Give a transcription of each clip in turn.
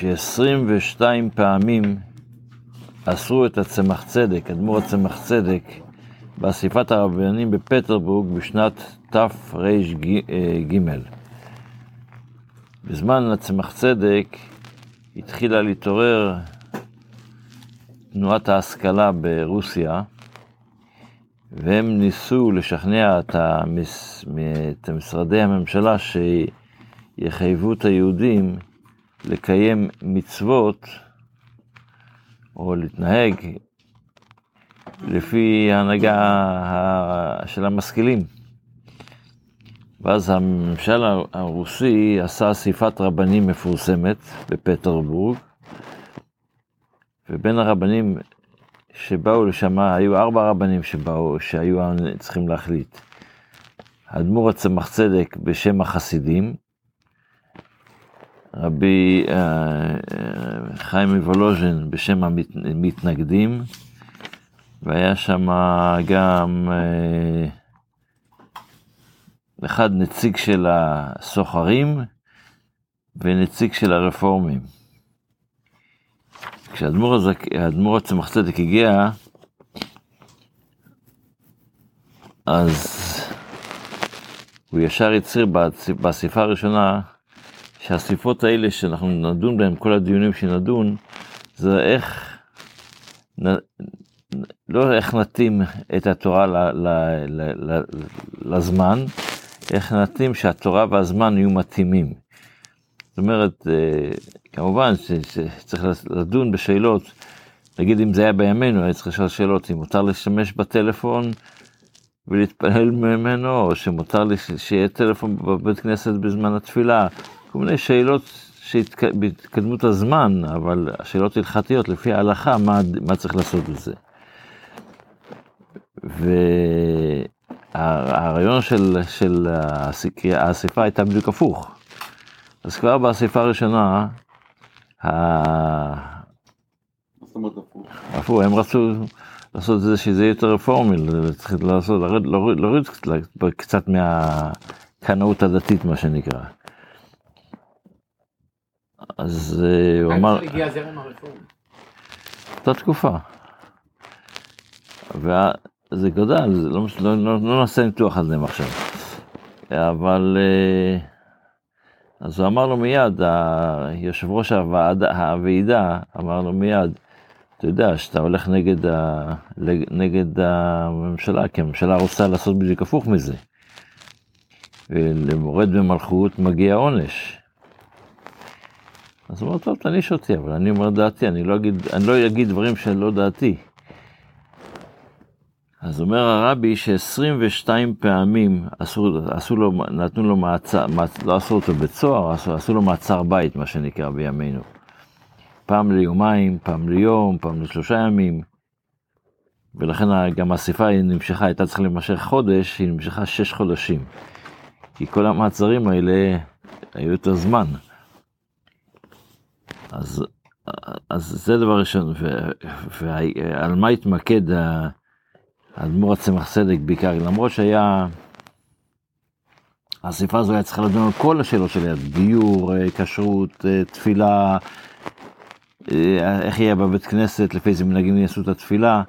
ש-22 פעמים אסרו את הצמח צדק, אדמו"ר הצמח צדק, באספת הרבנים בפטרבורג בשנת תר"ג. בזמן הצמח צדק התחילה להתעורר תנועת ההשכלה ברוסיה, והם ניסו לשכנע את, המס... את משרדי הממשלה שיחייבו את היהודים לקיים מצוות או להתנהג לפי ההנהגה של המשכילים. ואז הממשל הרוסי עשה אסיפת רבנים מפורסמת בפטרבורג, ובין הרבנים שבאו לשם, היו ארבע רבנים שבאו, שהיו צריכים להחליט. האדמו"ר הצמח צדק בשם החסידים, רבי אה, אה, חיים מוולוז'ין בשם המתנגדים, והיה שם גם אה, אחד נציג של הסוחרים ונציג של הרפורמים. כשהאדמו"ר הצמח צדק הגיע, אז הוא ישר הצהיר באספה הראשונה שהאספות האלה שאנחנו נדון בהן, כל הדיונים שנדון, זה איך, נ, לא איך נתאים את התורה ל, ל, ל, ל, לזמן, איך נתאים שהתורה והזמן יהיו מתאימים. זאת אומרת, אה, כמובן שצריך לדון בשאלות, נגיד אם זה היה בימינו, היה צריך לשאול שאלות אם מותר להשתמש בטלפון ולהתפלל ממנו, או שמותר לי שיהיה טלפון בבית כנסת בזמן התפילה, כל מיני שאלות בהתקדמות הזמן, אבל השאלות הלכתיות לפי ההלכה, מה, מה צריך לעשות בזה. והרעיון של, של האספה הייתה בדיוק הפוך. אז כבר באספה הראשונה, הפוך, הם רצו לעשות את זה שזה יהיה יותר רפורמי, צריך לעשות, להוריד קצת מהקנאות הדתית, מה שנקרא. אז אה, הוא אמר... הגיע הזרם הרפורמי. אותה תקופה. וזה גדל, לא, לא, לא, לא נעשה ניתוח על זה עכשיו. אבל... אה, אז הוא אמר לו מיד, יושב ראש הוועידה אמר לו מיד, אתה יודע שאתה הולך נגד, ה, נגד הממשלה, כי הממשלה רוצה לעשות בדיוק הפוך מזה. ולמורד במלכות מגיע עונש. אז הוא אומר, טוב, תעניש אותי, אבל אני אומר דעתי, אני לא אגיד, אני לא אגיד דברים שלא דעתי. אז אומר הרבי ש-22 פעמים עשו, עשו לו, נתנו לו מעצר, לא עשו אותו בצוהר, עשו, עשו לו מעצר בית, מה שנקרא בימינו. פעם ליומיים, פעם ליום, פעם לשלושה ימים. ולכן גם האספה נמשכה, הייתה צריכה להימשך חודש, היא נמשכה שש חודשים. כי כל המעצרים האלה היו יותר זמן. אז, אז זה דבר ראשון, ועל מה התמקד האדמו"ר הצמח צדק בעיקר, למרות שהיה, האספה הזו היה צריכה לדון על כל השאלות שלה, גיור, כשרות, תפילה, איך יהיה בבית כנסת, לפי איזה מנהגים יעשו את התפילה.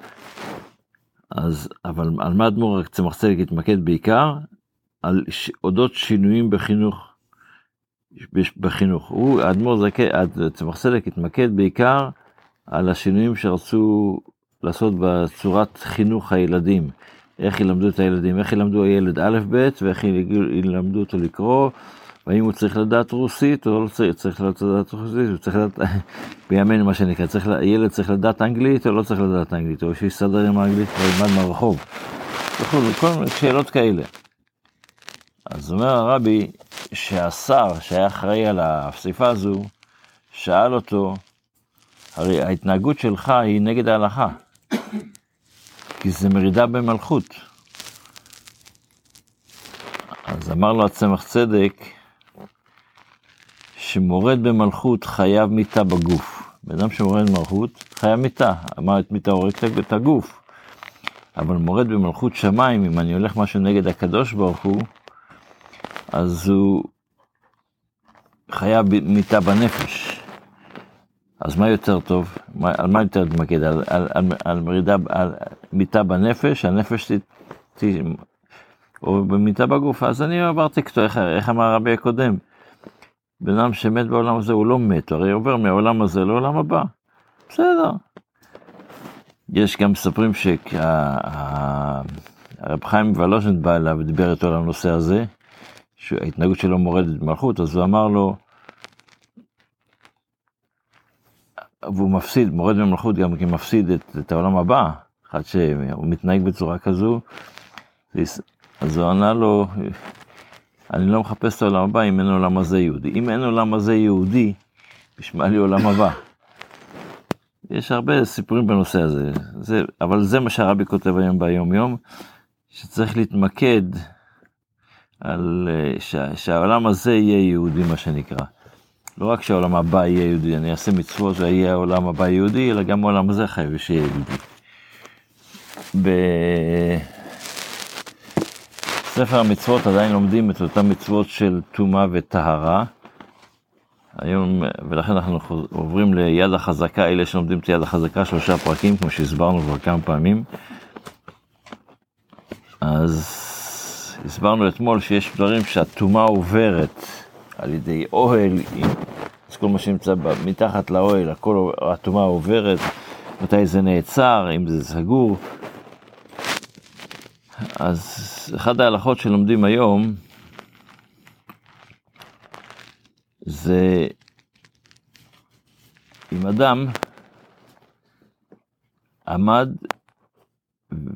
אז, אבל על מה אדמו"ר הצמח צדק התמקד בעיקר? על אודות שינויים בחינוך. בחינוך. הוא, האדמו"ר צמח צדק התמקד בעיקר על השינויים שרצו לעשות בצורת חינוך הילדים. איך ילמדו את הילדים, איך ילמדו הילד א' ב' ואיך ילמדו אותו לקרוא, והאם הוא צריך לדעת רוסית או לא צריך, צריך לדעת רוסית, הוא צריך לדעת, בימינו מה שנקרא, צריך, ילד צריך לדעת אנגלית או לא צריך לדעת אנגלית, או שיסתדר עם האנגלית וילמד מהרחוב. כל מיני שאלות כאלה. אז אומר הרבי שהשר שהיה אחראי על הפסיפה הזו, שאל אותו, הרי ההתנהגות שלך היא נגד ההלכה. כי זה מרידה במלכות. אז אמר לו הצמח צדק, שמורד במלכות חייב מיתה בגוף. בן אדם שמורד במלכות חייב מיתה. אמר את מיתה הורג את הגוף. אבל מורד במלכות שמיים, אם אני הולך משהו נגד הקדוש ברוך הוא, אז הוא חייב מיתה בנפש. אז מה יותר טוב? מה, על מה יותר להתמקד? על, על, על, על מרידה, על מיטה בנפש, הנפש ת, ת, או במיטה בגוף, אז אני עברתי כתוב, איך, איך אמר הרבי הקודם? בן אדם שמת בעולם הזה הוא לא מת, הוא הרי עובר מהעולם הזה לעולם הבא. בסדר. יש גם מספרים שהרב חיים ולוז'ן בא אליו ודיבר איתו על הנושא הזה, שההתנהגות שלו מורדת במלכות, אז הוא אמר לו, והוא מפסיד, מורד במלכות גם כי מפסיד את, את העולם הבא, אחד שהוא מתנהג בצורה כזו, אז הוא ענה לו, אני לא מחפש את העולם הבא אם אין עולם הזה יהודי. אם אין עולם הזה יהודי, נשמע לי עולם הבא. יש הרבה סיפורים בנושא הזה, זה, אבל זה מה שהרבי כותב היום ביום יום, שצריך להתמקד על שה, שהעולם הזה יהיה יהודי מה שנקרא. לא רק שהעולם הבא יהיה יהודי, אני אעשה מצוות ויהיה העולם הבא יהודי, אלא גם העולם הזה חייב שיהיה יהודי. בספר המצוות עדיין לומדים את אותן מצוות של טומאה וטהרה. היום, ולכן אנחנו עוברים ליד החזקה, אלה שלומדים את יד החזקה, שלושה פרקים, כמו שהסברנו כבר כמה פעמים. אז הסברנו אתמול שיש דברים שהטומאה עוברת על ידי אוהל, אז כל מה שנמצא מתחת לאוהל, הכל, הטומאה עוברת, מתי זה נעצר, אם זה סגור. אז אחת ההלכות שלומדים היום, זה אם אדם עמד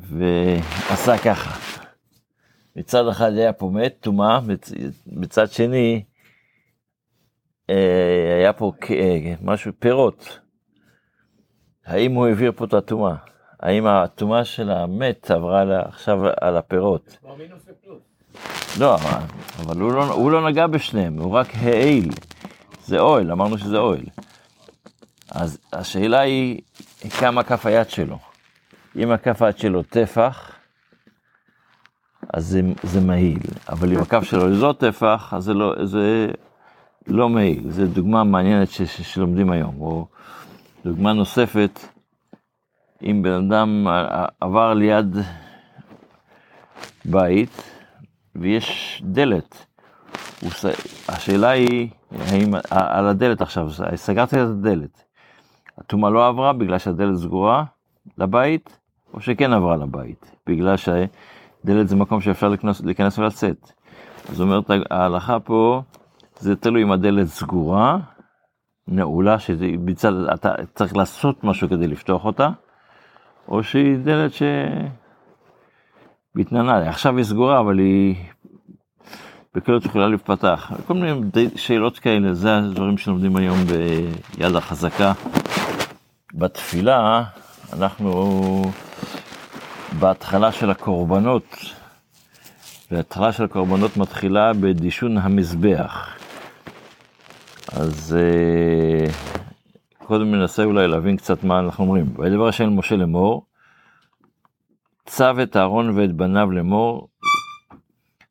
ועשה ככה, מצד אחד היה פה מת, טומאה, מצד שני אה, היה פה אה, משהו, פירות. האם הוא העביר פה את הטומאה? האם הטומאה של המת עברה לה עכשיו על הפירות? לא, אבל הוא לא, הוא לא נגע בשניהם, הוא רק העיל. זה אוהל, אמרנו שזה אוהל. אז השאלה היא, כמה כף היד שלו. אם הכף היד שלו טפח, אז זה, זה מעיל. אבל אם הכף שלו לא טפח, אז זה לא, זה לא מעיל. זו דוגמה מעניינת ש, ש, שלומדים היום. או דוגמה נוספת, אם בן אדם עבר ליד בית ויש דלת, השאלה היא, האם, על הדלת עכשיו, סגרתי את הדלת, הטומאה לא עברה בגלל שהדלת סגורה לבית, או שכן עברה לבית, בגלל שדלת זה מקום שאפשר להיכנס, להיכנס ולצאת. זאת אומרת, ההלכה פה, זה תלוי אם הדלת סגורה, נעולה, שאתה צריך לעשות משהו כדי לפתוח אותה, או שהיא דלת שבהתנהלה, עכשיו היא סגורה, אבל היא בקלות יכולה להיפתח. כל מיני שאלות כאלה, זה הדברים שלומדים היום ביד החזקה. בתפילה, אנחנו בהתחלה של הקורבנות, וההתחלה של הקורבנות מתחילה בדישון המזבח. אז אה, קודם ננסה אולי להבין קצת מה אנחנו אומרים. וידבר השם משה לאמור, צו את אהרון ואת בניו לאמור,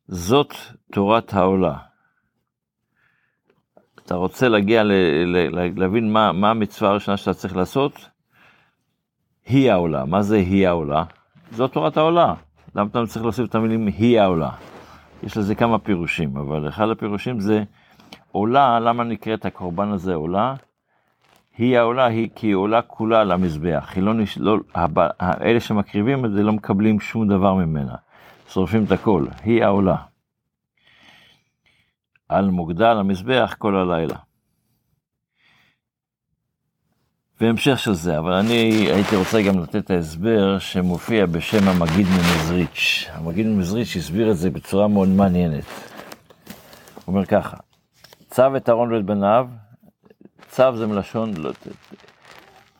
זאת תורת העולה. אתה רוצה להגיע ל, ל, ל, להבין מה, מה המצווה הראשונה שאתה צריך לעשות? היא העולה. מה זה היא העולה? זאת תורת העולה. למה אתה צריך להוסיף את המילים היא העולה? יש לזה כמה פירושים, אבל אחד הפירושים זה עולה, למה נקראת הקורבן הזה עולה? היא העולה, היא כי היא עולה כולה על המזבח. היא לא, נש... לא, אלה שמקריבים את זה לא מקבלים שום דבר ממנה. שורפים את הכל, היא העולה. על מוגדל המזבח כל הלילה. והמשך של זה, אבל אני הייתי רוצה גם לתת את ההסבר שמופיע בשם המגיד ממזריץ'. המגיד ממזריץ' הסביר את זה בצורה מאוד מעניינת. הוא אומר ככה, צו את אהרון ואת בניו צו זה מלשון, לא,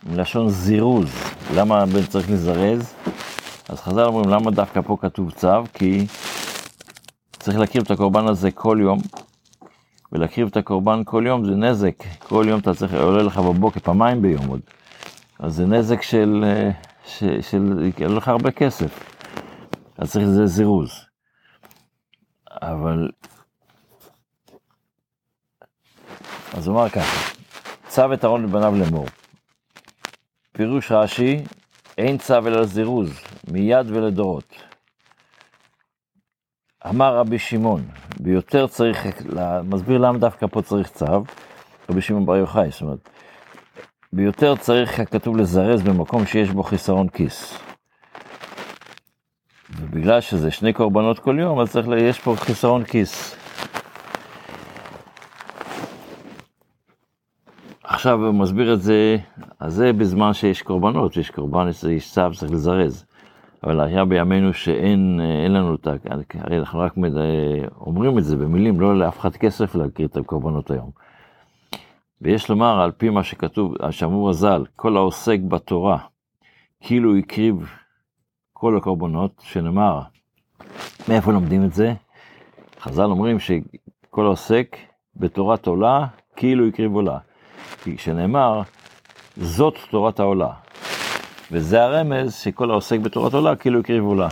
מלשון זירוז. למה הבן צריך לזרז? אז חז"ל אומרים, למה דווקא פה כתוב צו? כי צריך להקריב את הקורבן הזה כל יום, ולהקריב את הקורבן כל יום זה נזק. כל יום אתה צריך, עולה לך בבוקר, פעמיים ביום עוד. אז זה נזק של, של, של עולה לך הרבה כסף. אז צריך לזה זירוז. אבל, אז הוא אמר ככה, צו את אהרון לבניו לאמור. פירוש רש"י, אין צו אלא זירוז, מיד ולדורות. אמר רבי שמעון, ביותר צריך, מסביר למה דווקא פה צריך צו, רבי שמעון בר יוחאי, זאת אומרת, ביותר צריך כתוב לזרז במקום שיש בו חיסרון כיס. ובגלל שזה שני קורבנות כל יום, אז צריך, יש פה חיסרון כיס. עכשיו הוא מסביר את זה, אז זה בזמן שיש קורבנות, שיש קורבן, יש צו, צריך לזרז. אבל היה בימינו שאין לנו את ה... הרי אנחנו רק מד... אומרים את זה במילים, לא לאף אחד כסף להכיר את הקורבנות היום. ויש לומר, על פי מה שכתוב, שאמרו רז"ל, כל העוסק בתורה, כאילו הקריב כל הקורבנות, שנאמר, מאיפה לומדים את זה? חז"ל אומרים שכל העוסק בתורת עולה, כאילו הקריב עולה. כי שנאמר, זאת תורת העולה. וזה הרמז שכל העוסק בתורת עולה, כאילו הקריב עולה.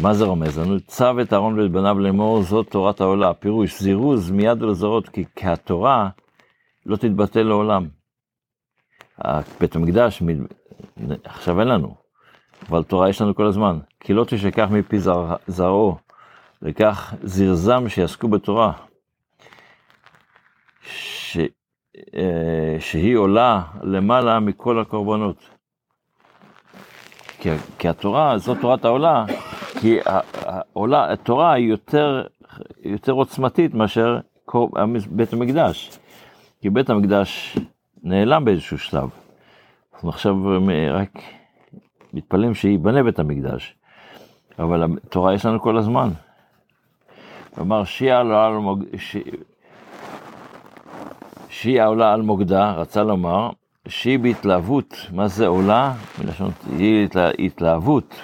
מה זה רומז לנו? צו את אהרון ואת בניו לאמור, זאת תורת העולה. פירוש, זירוז מיד ולזרות, כי, כי התורה לא תתבטל לעולם. בית המקדש, עכשיו אין לנו, אבל תורה יש לנו כל הזמן. כי לא תשכח מפי זרעו, וכך זרזם שיעסקו בתורה. ש, שהיא עולה למעלה מכל הקורבנות. כי, כי התורה, זאת תורת העולה, כי העולה, התורה היא יותר, יותר עוצמתית מאשר בית המקדש. כי בית המקדש נעלם באיזשהו שלב. אנחנו עכשיו רק מתפלאים שייבנה בית המקדש. אבל התורה יש לנו כל הזמן. כלומר, שיעה על מוג... ש... שיעה עולה על מוקדה, רצה לומר, שהיא בהתלהבות, מה זה עולה? מלשון, היא התלהבות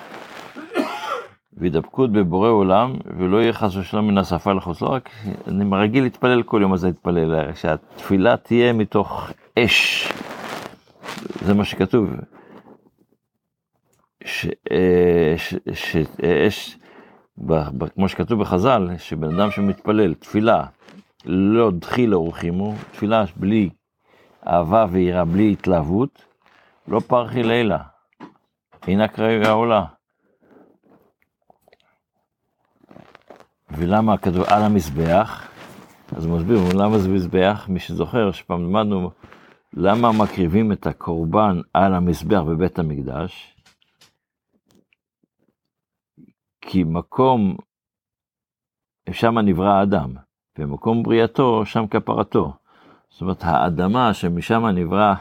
והידבקות בבורא עולם, ולא יהיה חס ושלום מן השפה לחוץ. לא רק, אני רגיל להתפלל כל יום, הזה להתפלל, שהתפילה תהיה מתוך אש. זה מה שכתוב. שאש, כמו שכתוב בחז"ל, שבן אדם שמתפלל תפילה, לא דחי לאורחימו, תפילה בלי אהבה ויראה, בלי התלהבות, לא פרחי לילה, אינה כרגע עולה. ולמה כתוב על המזבח? אז מסביר למה זה מזבח, מי שזוכר שפעם למדנו למה מקריבים את הקורבן על המזבח בבית המקדש, כי מקום, שם נברא האדם, ומקום בריאתו, שם כפרתו. זאת אומרת, האדמה שמשם נברא,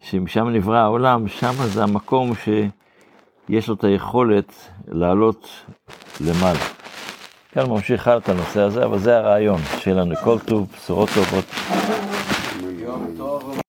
שמשם נברא העולם, שם זה המקום שיש לו את היכולת לעלות למעלה. כאן ממשיך הלאה את הנושא הזה, אבל זה הרעיון, שיהיה לנו כל טוב, בשורות טובות.